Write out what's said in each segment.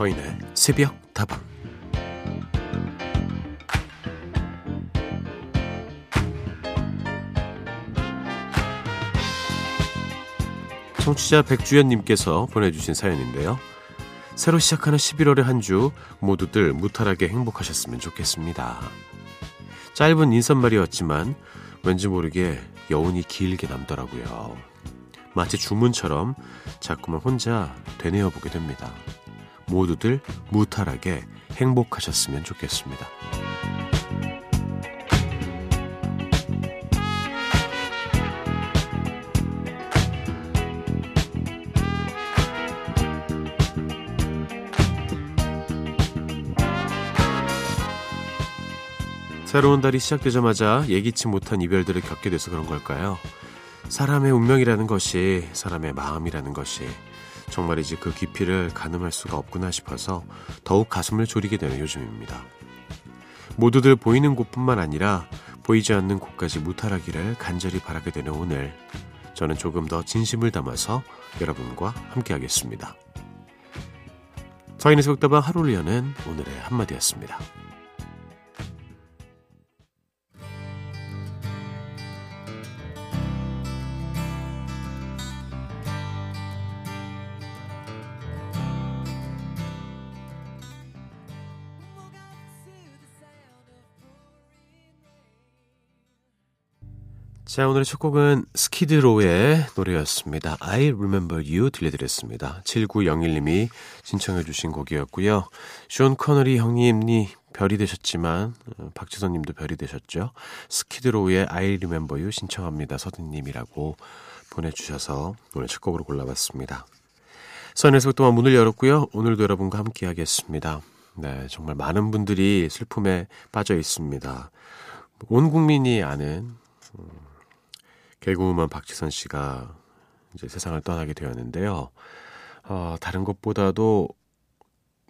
서인의 새벽 다방 청취자 백주연님께서 보내주신 사연인데요. 새로 시작하는 11월의 한 주 모두들 무탈하게 행복하셨으면 좋겠습니다. 짧은 인사말이었지만 왠지 모르게 여운이 길게 남더라고요. 마치 주문처럼 자꾸만 혼자 되뇌어 보게 됩니다. 모두들 무탈하게 행복하셨으면 좋겠습니다. 새로운 달이 시작되자마자 예기치 못한 이별들을 겪게 돼서 그런 걸까요? 사람의 운명이라는 것이, 사람의 마음이라는 것이 정말이지 그 깊이를 가늠할 수가 없구나 싶어서 더욱 가슴을 졸이게 되는 요즘입니다. 모두들 보이는 곳뿐만 아니라 보이지 않는 곳까지 무탈하기를 간절히 바라게 되는 오늘, 저는 조금 더 진심을 담아서 여러분과 함께하겠습니다. 서인의 속다방 하루를 여는 오늘의 한마디였습니다. 자, 오늘의 첫 곡은 스키드로의 노래였습니다. I Remember You 들려드렸습니다. 7901님이 신청해 주신 곡이었고요. 쇼 커너리 형님이 별이 되셨지만, 어, 박지선 님도 별이 되셨죠. 스키드로의 I Remember You 신청합니다. 서든 님이라고 보내주셔서 오늘 첫 곡으로 골라봤습니다. 선에서 또한 문을 열었고요. 오늘도 여러분과 함께 하겠습니다. 네, 정말 많은 분들이 슬픔에 빠져 있습니다. 온 국민이 아는, 음, 개그우먼 박지선 씨가 이제 세상을 떠나게 되었는데요. 어, 다른 것보다도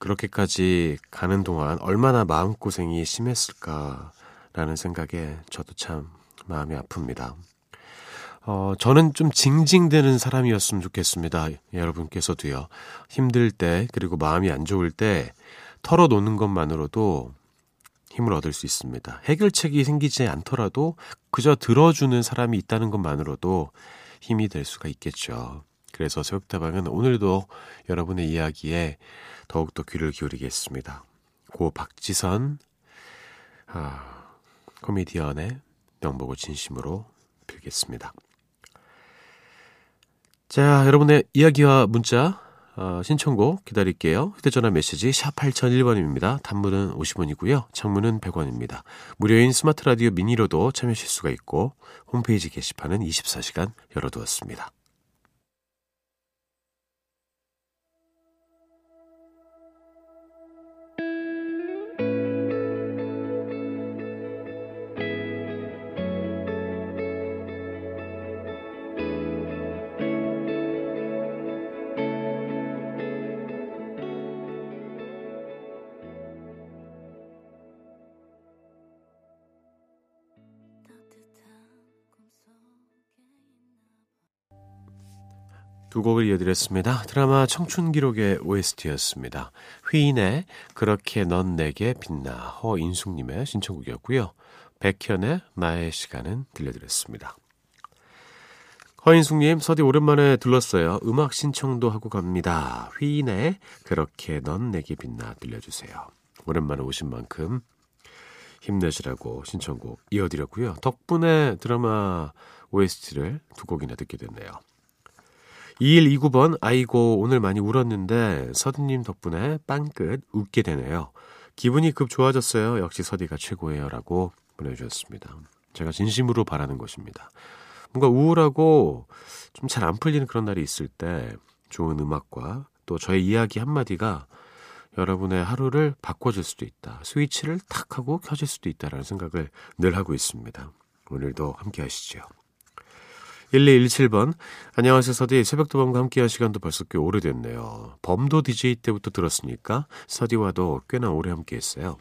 그렇게까지 가는 동안 얼마나 마음고생이 심했을까라는 생각에 저도 참 마음이 아픕니다. 어, 저는 좀 징징대는 사람이었으면 좋겠습니다. 여러분께서도요. 힘들 때, 그리고 마음이 안 좋을 때 털어놓는 것만으로도 힘을 얻을 수 있습니다. 해결책이 생기지 않더라도 그저 들어주는 사람이 있다는 것만으로도 힘이 될 수가 있겠죠. 그래서 새벽다방은 오늘도 여러분의 이야기에 더욱더 귀를 기울이겠습니다. 고 박지선 아, 코미디언의 명복을 진심으로 빌겠습니다. 자, 여러분의 이야기와 문자 어, 신청곡 기다릴게요. 휴대전화 메시지 샵 8001번입니다. 단문은 50원이고요. 장문은 100원입니다. 무료인 스마트 라디오 미니로도 참여하실 수가 있고 홈페이지 게시판은 24시간 열어두었습니다. 두 곡을 이어드렸습니다. 드라마 청춘기록의 OST였습니다. 휘인의 그렇게 넌 내게 빛나 허인숙님의 신청곡이었고요. 백현의 나의 시간은 들려드렸습니다. 허인숙님, 서디 오랜만에 들렀어요. 음악 신청도 하고 갑니다. 휘인의 그렇게 넌 내게 빛나 들려주세요. 오랜만에 오신 만큼 힘내시라고 신청곡 이어드렸고요. 덕분에 드라마 OST를 두 곡이나 듣게 됐네요. 2129번, 아이고, 오늘 많이 울었는데, 서디님 덕분에 빵끝 웃게 되네요. 기분이 급 좋아졌어요. 역시 서디가 최고예요. 라고 보내주셨습니다. 제가 진심으로 바라는 것입니다. 뭔가 우울하고 좀 잘 안 풀리는 그런 날이 있을 때 좋은 음악과 또 저의 이야기 한마디가 여러분의 하루를 바꿔줄 수도 있다. 스위치를 탁 하고 켜질 수도 있다라는 생각을 늘 하고 있습니다. 오늘도 함께 하시죠. 1217번. 안녕하세요, 서디. 새벽도밤과 함께한 시간도 벌써 꽤 오래됐네요. 범도 DJ 때부터 들었으니까 서디와도 꽤나 오래 함께 했어요.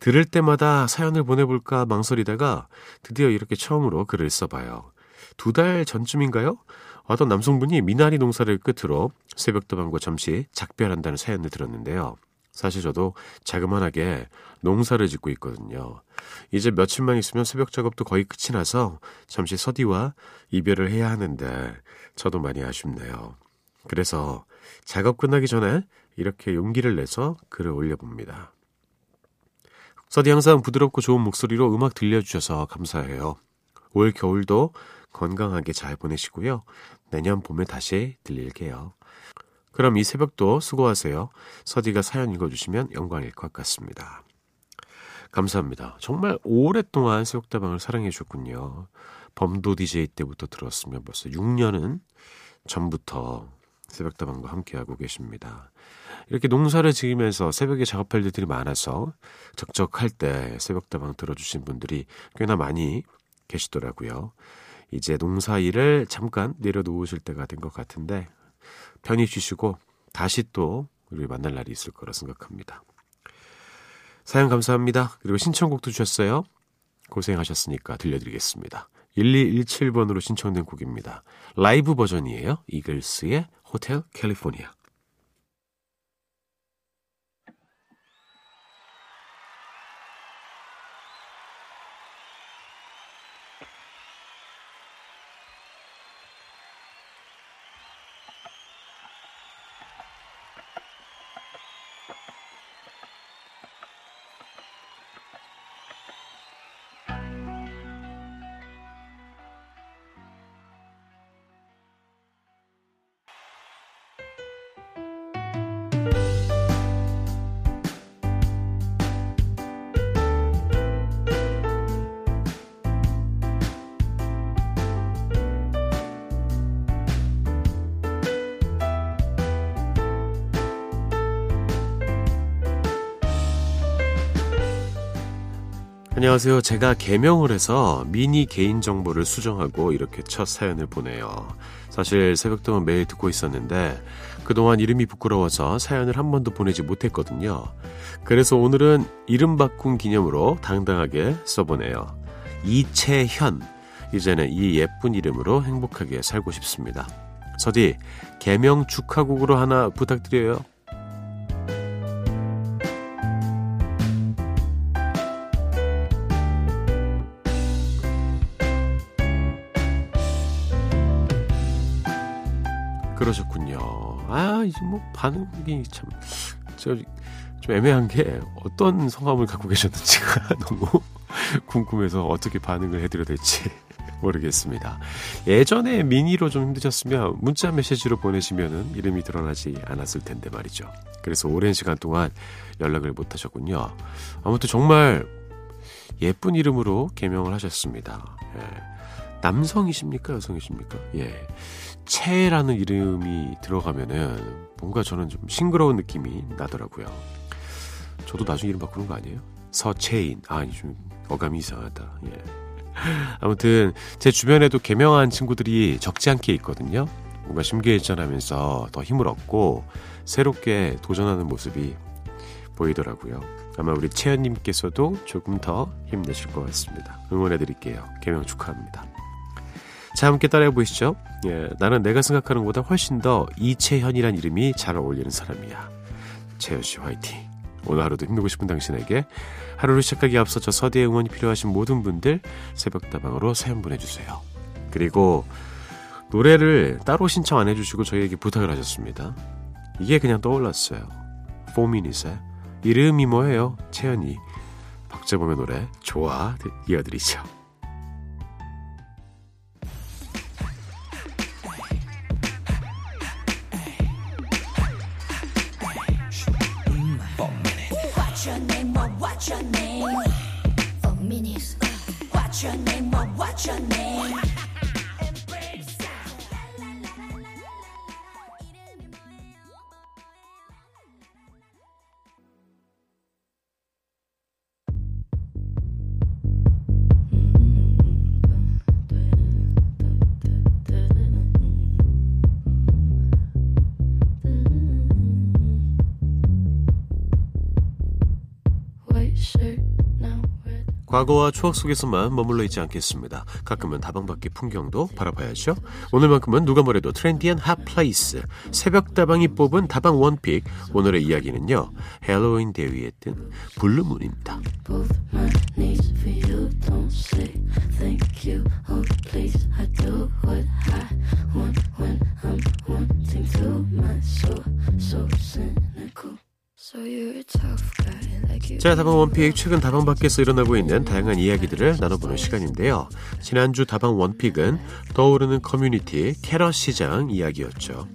들을 때마다 사연을 보내볼까 망설이다가 드디어 이렇게 처음으로 글을 써봐요. 두 달 전쯤인가요? 어떤 남성분이 미나리 농사를 끝으로 새벽도방과 잠시 작별한다는 사연을 들었는데요. 사실 저도 자그만하게 농사를 짓고 있거든요. 이제 며칠만 있으면 새벽 작업도 거의 끝이 나서 잠시 서디와 이별을 해야 하는데 저도 많이 아쉽네요. 그래서 작업 끝나기 전에 이렇게 용기를 내서 글을 올려봅니다. 서디 항상 부드럽고 좋은 목소리로 음악 들려주셔서 감사해요. 올 겨울도 건강하게 잘 보내시고요. 내년 봄에 다시 들릴게요. 그럼 이 새벽도 수고하세요. 서디가 사연 읽어주시면 영광일 것 같습니다. 감사합니다. 정말 오랫동안 새벽다방을 사랑해 주셨군요. 범도 DJ 때부터 들었으면 벌써 6년은 전부터 새벽다방과 함께하고 계십니다. 이렇게 농사를 지으면서 새벽에 작업할 일들이 많아서 적적할 때 새벽다방 들어주신 분들이 꽤나 많이 계시더라고요. 이제 농사 일을 잠깐 내려놓으실 때가 된 것 같은데 편히 쉬시고 다시 또 우리 만날 날이 있을 거라 생각합니다. 사연 감사합니다. 그리고 신청곡도 주셨어요. 고생하셨으니까 들려드리겠습니다. 1217번으로 신청된 곡입니다. 라이브 버전이에요. 이글스의 호텔 캘리포니아. 안녕하세요. 제가 개명을 해서 미니 개인정보를 수정하고 이렇게 첫 사연을 보내요. 사실 새벽동안 매일 듣고 있었는데 그동안 이름이 부끄러워서 사연을 한 번도 보내지 못했거든요. 그래서 오늘은 이름 바꾼 기념으로 당당하게 써보네요. 이채현. 이제는 이 예쁜 이름으로 행복하게 살고 싶습니다. 서디, 개명 축하곡으로 하나 부탁드려요. 아, 이제 뭐 반응이 참, 저, 좀 애매한 게 어떤 성함을 갖고 계셨는지가 너무 궁금해서 어떻게 반응을 해드려야 될지 모르겠습니다. 예전에 미니로 좀 힘드셨으면 문자 메시지로 보내시면은 이름이 드러나지 않았을 텐데 말이죠. 그래서 오랜 시간 동안 연락을 못 하셨군요. 아무튼 정말 예쁜 이름으로 개명을 하셨습니다. 예. 남성이십니까? 여성이십니까? 예. 채라는 이름이 들어가면은 뭔가 저는 좀 싱그러운 느낌이 나더라고요. 저도 나중에 이름 바꾸는 거 아니에요? 서채인. 아, 좀 어감이 이상하다. 예. 아무튼 제 주변에도 개명한 친구들이 적지 않게 있거든요. 뭔가 심기일전하면서 더 힘을 얻고 새롭게 도전하는 모습이 보이더라고요. 아마 우리 채연님께서도 조금 더 힘내실 것 같습니다. 응원해 드릴게요. 개명 축하합니다. 자, 함께 따라해 보시죠. 예, 나는 내가 생각하는 것보다 훨씬 더 이채현이란 이름이 잘 어울리는 사람이야. 채현 씨 화이팅. 오늘 하루도 힘내고 싶은 당신에게 하루를 시작하기 앞서 저 서대의 응원이 필요하신 모든 분들 새벽다방으로 사연 보내주세요. 그리고 노래를 따로 신청 안 해주시고 저희에게 부탁을 하셨습니다. 이게 그냥 떠올랐어요. 포미닛의 이름이 뭐예요? 채연이. 박재범의 노래 좋아 이어드리죠. 과거와 추억 속에서만 머물러 있지 않겠습니다. 가끔은 다방밖의 풍경도 바라봐야죠. 오늘만큼은 누가 뭐래도 trendy한 hot place 새벽 다방이 뽑은 다방 one pick 오늘의 이야기는요. 핼러윈 데이에 뜬 blue moon입니다. 자, 다방 one pick 최근 다방 밖에서 일어나고 있는 다양한 이야기들을 나눠보는 시간인데요. 지난주 다방 one pick은 떠오르는 커뮤니티 캐럿 시장 이야기였죠.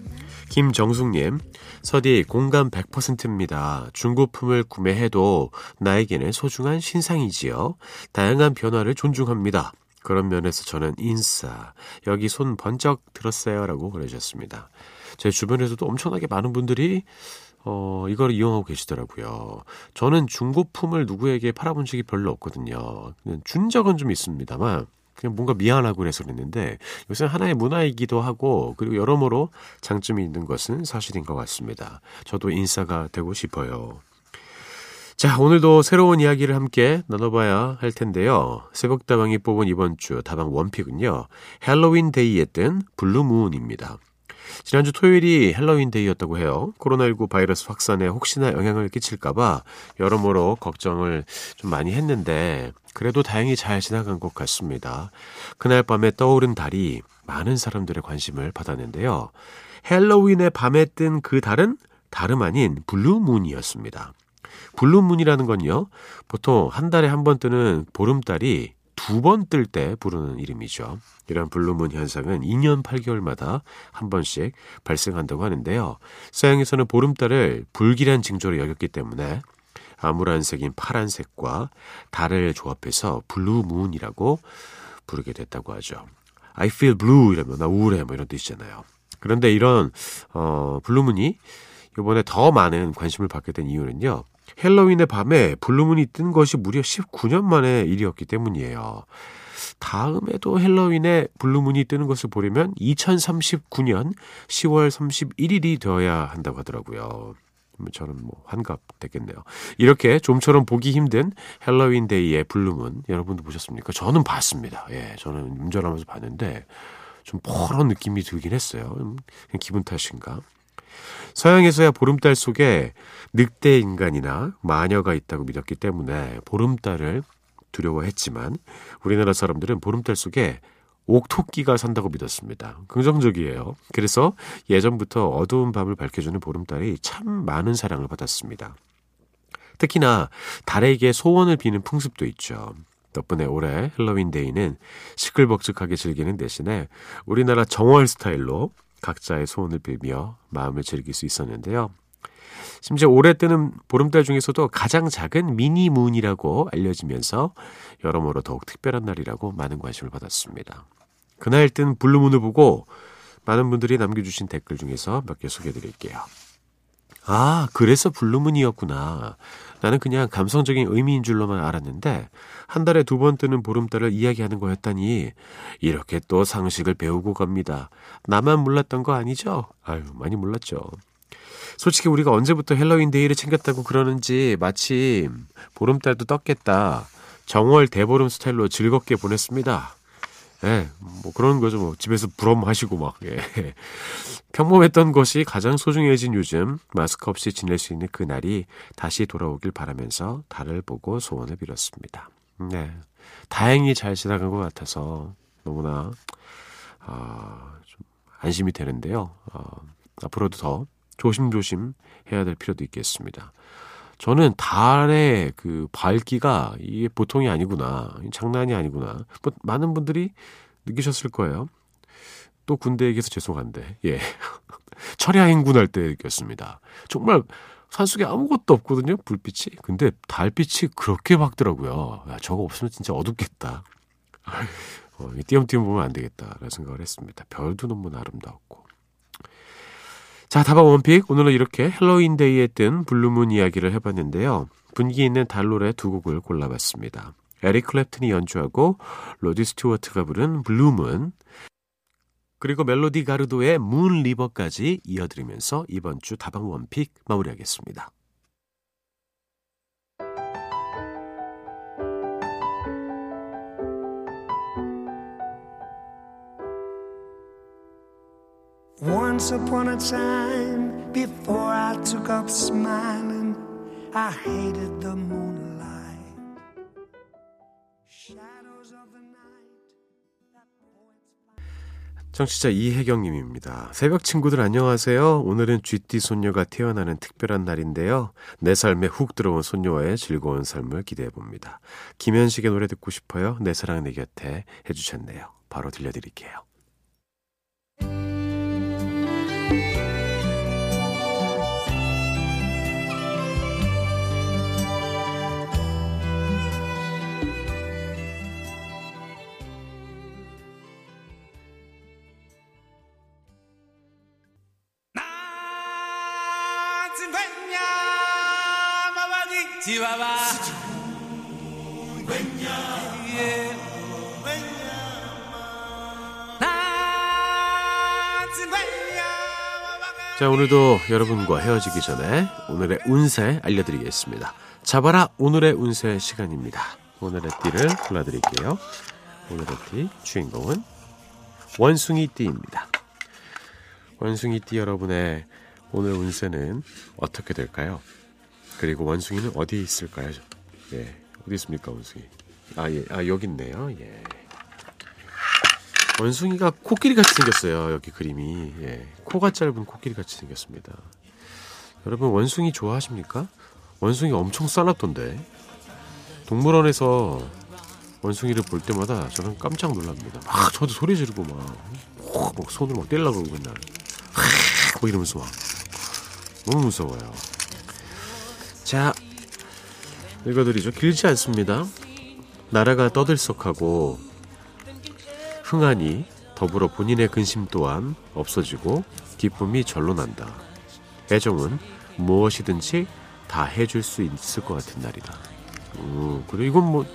김정숙님, 서디 공감 100%입니다. 중고품을 구매해도 나에게는 소중한 신상이지요. 다양한 변화를 존중합니다. 그런 면에서 저는 인싸, 여기 손 번쩍 들었어요. 라고 보내주셨습니다. 제 주변에서도 엄청나게 많은 분들이 어, 이걸 이용하고 계시더라고요. 저는 중고품을 누구에게 팔아본 적이 별로 없거든요. 준 적은 좀 있습니다만, 그냥 뭔가 미안하고 그래서 그랬는데, 요새 하나의 문화이기도 하고, 그리고 여러모로 장점이 있는 것은 사실인 것 같습니다. 저도 인싸가 되고 싶어요. 자, 오늘도 새로운 이야기를 함께 나눠봐야 할 텐데요. 새벽다방이 뽑은 이번 주 다방 one pick은요, 헬로윈 데이에 뜬 blue moon입니다. 지난주 토요일이 헬로윈 데이였다고 해요. 코로나19 바이러스 확산에 혹시나 영향을 끼칠까봐 여러모로 걱정을 좀 많이 했는데 그래도 다행히 잘 지나간 것 같습니다. 그날 밤에 떠오른 달이 많은 사람들의 관심을 받았는데요. 헬로윈의 밤에 뜬 그 달은 다름 아닌 blue moon이었습니다. blue moon이라는 건요, 보통 한 달에 한 번 뜨는 보름달이 두 번 뜰 때 부르는 이름이죠. 이런 blue moon 현상은 2년 8개월마다 한 번씩 발생한다고 하는데요. 서양에서는 보름달을 불길한 징조로 여겼기 때문에 암울한 색인 파란색과 달을 조합해서 blue moon이라고 부르게 됐다고 하죠. I feel blue 이러면 나 우울해 뭐 이런 뜻이잖아요. 그런데 이런 어 blue moon이 이번에 더 많은 관심을 받게 된 이유는요. 헬로윈의 밤에 blue moon이 뜬 것이 무려 19년 만의 일이었기 때문이에요. 다음에도 헬로윈에 blue moon이 뜨는 것을 보려면 2039년 10월 31일이 되어야 한다고 하더라고요. 저는 뭐 환갑됐겠네요. 이렇게 좀처럼 보기 힘든 헬로윈 데이의 blue moon 여러분도 보셨습니까? 저는 봤습니다. 예, 저는 운전하면서 봤는데 좀 퍼런 느낌이 들긴 했어요. 그냥 기분 탓인가? 서양에서야 보름달 속에 늑대 인간이나 마녀가 있다고 믿었기 때문에 보름달을 두려워했지만 우리나라 사람들은 보름달 속에 옥토끼가 산다고 믿었습니다. 긍정적이에요. 그래서 예전부터 어두운 밤을 밝혀주는 보름달이 참 많은 사랑을 받았습니다. 특히나 달에게 소원을 비는 풍습도 있죠. 덕분에 올해 헬로윈 데이는 시끌벅적하게 즐기는 대신에 우리나라 정월 스타일로 각자의 소원을 빌며 마음을 즐길 수 있었는데요. 심지어 올해 뜨는 보름달 중에서도 가장 작은 mini moon이라고 알려지면서 여러모로 더욱 특별한 날이라고 많은 관심을 받았습니다. 그날 뜬 blue moon을 보고 많은 분들이 남겨주신 댓글 중에서 몇 개 소개해 드릴게요. 아, 그래서 blue moon이었구나. 나는 그냥 감성적인 의미인 줄로만 알았는데 한 달에 두 번 뜨는 보름달을 이야기하는 거였다니 이렇게 또 상식을 배우고 갑니다. 나만 몰랐던 거 아니죠? 아유, 많이 몰랐죠. 솔직히 우리가 언제부터 헬로윈 데이를 챙겼다고 그러는지 마침 보름달도 떴겠다. 정월 대보름 스타일로 즐겁게 보냈습니다. 예, 뭐 그런 거죠. 뭐 집에서 부럼하시고 막 예. 평범했던 것이 가장 소중해진 요즘 마스크 없이 지낼 수 있는 그 날이 다시 돌아오길 바라면서 달을 보고 소원을 빌었습니다. 네, 다행히 잘 지나간 것 같아서 너무나 아, 좀 안심이 되는데요. 어, 앞으로도 더 조심조심 해야 될 필요도 있겠습니다. 저는 달의 그 밝기가 이게 보통이 아니구나. 장난이 아니구나. 뭐 많은 분들이 느끼셨을 거예요. 또 군대 얘기해서 죄송한데, 예. 철야 행군할 때 느꼈습니다. 정말 산속에 아무것도 없거든요, 불빛이. 근데 달빛이 그렇게 밝더라고요. 야, 저거 없으면 진짜 어둡겠다. 어, 띄엄띄엄 보면 안 되겠다라는 생각을 했습니다. 별도 너무 아름다웠고. 자, 다방 one pick. 오늘은 이렇게 헬로윈 데이에 뜬 blue moon 이야기를 해봤는데요. 분위기 있는 달 노래 두 곡을 골라봤습니다. 에릭 클랩튼이 연주하고 로드 스튜어트가 부른 Blue Moon 그리고 멜로디 가르도의 Moon River까지 이어드리면서 이번 주 다방 one pick 마무리하겠습니다. Once upon a time, before I took up smiling, I hated the moonlight. Shadows of the night. 청취자 이혜경님입니다. 새벽 친구들 안녕하세요. 오늘은 쥐띠 손녀가 태어나는 특별한 날인데요. 내 삶에 훅 들어온 손녀와의 즐거운 삶을 기대해 봅니다. 김현식의 노래 듣고 싶어요. 내 사랑 내 곁에 해주셨네요. 바로 들려드릴게요. 자, 오늘도 여러분과 헤어지기 전에 오늘의 운세 알려드리겠습니다. 잡아라 오늘의 운세 시간입니다. 오늘의 띠를 골라드릴게요. 오늘의 띠 주인공은 원숭이 띠입니다. 원숭이 띠 여러분의 오늘 운세는 어떻게 될까요? 그리고 원숭이는 어디 있을까요? 예, 어디 있습니까, 원숭이? 아, 예, 아 여기 있네요. 예. 원숭이가 코끼리 같이 생겼어요. 여기 그림이. 예. 코가 짧은 코끼리 같이 생겼습니다. 여러분 원숭이 좋아하십니까? 원숭이 엄청 싸납던데. 동물원에서 원숭이를 볼 때마다 저는 깜짝 놀랍니다. 막 저도 소리 지르고 막, 막 손으로 막 때리려고 그러고 맨날. 뭐 이러면서 막. 너무 무서워요. 자, 읽어드리죠. 길지 않습니다. 나라가 떠들썩하고 흥하니 더불어 본인의 근심 또한 없어지고 기쁨이 절로 난다. 애정은 무엇이든지 다 해줄 수 있을 것 같은 날이다. 음, 그리고 이건 뭐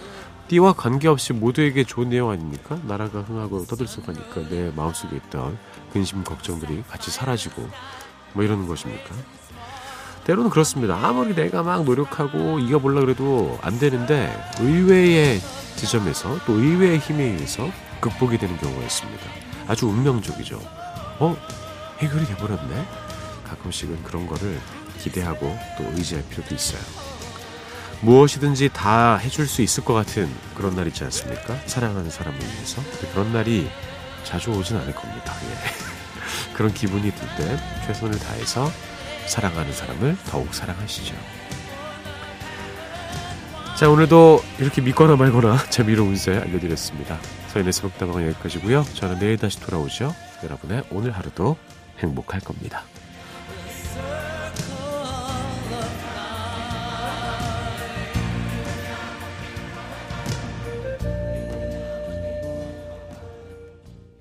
띠와 관계없이 모두에게 좋은 내용 아닙니까? 나라가 흥하고 떠들썩하니까 내 마음속에 있던 근심 걱정들이 같이 사라지고 뭐 이러는 것입니까? 때로는 그렇습니다. 아무리 내가 막 노력하고 이겨보려 그래도 안 되는데 의외의 지점에서 또 의외의 힘에 의해서 극복이 되는 경우가 있습니다. 아주 운명적이죠. 어? 해결이 돼버렸네? 가끔씩은 그런 거를 기대하고 또 의지할 필요도 있어요. 무엇이든지 다 해줄 수 있을 것 같은 그런 날 있지 않습니까? 사랑하는 사람을 위해서. 그런 날이 자주 오진 않을 겁니다. 예. 그런 기분이 들 때 최선을 다해서 사랑하는 사람을 더욱 사랑하시죠. 자, 오늘도 이렇게 믿거나 말거나 재미로 운세 알려드렸습니다. 저희의 새벽다방은 여기까지고요. 저는 내일 다시 돌아오죠. 여러분의 오늘 하루도 행복할 겁니다.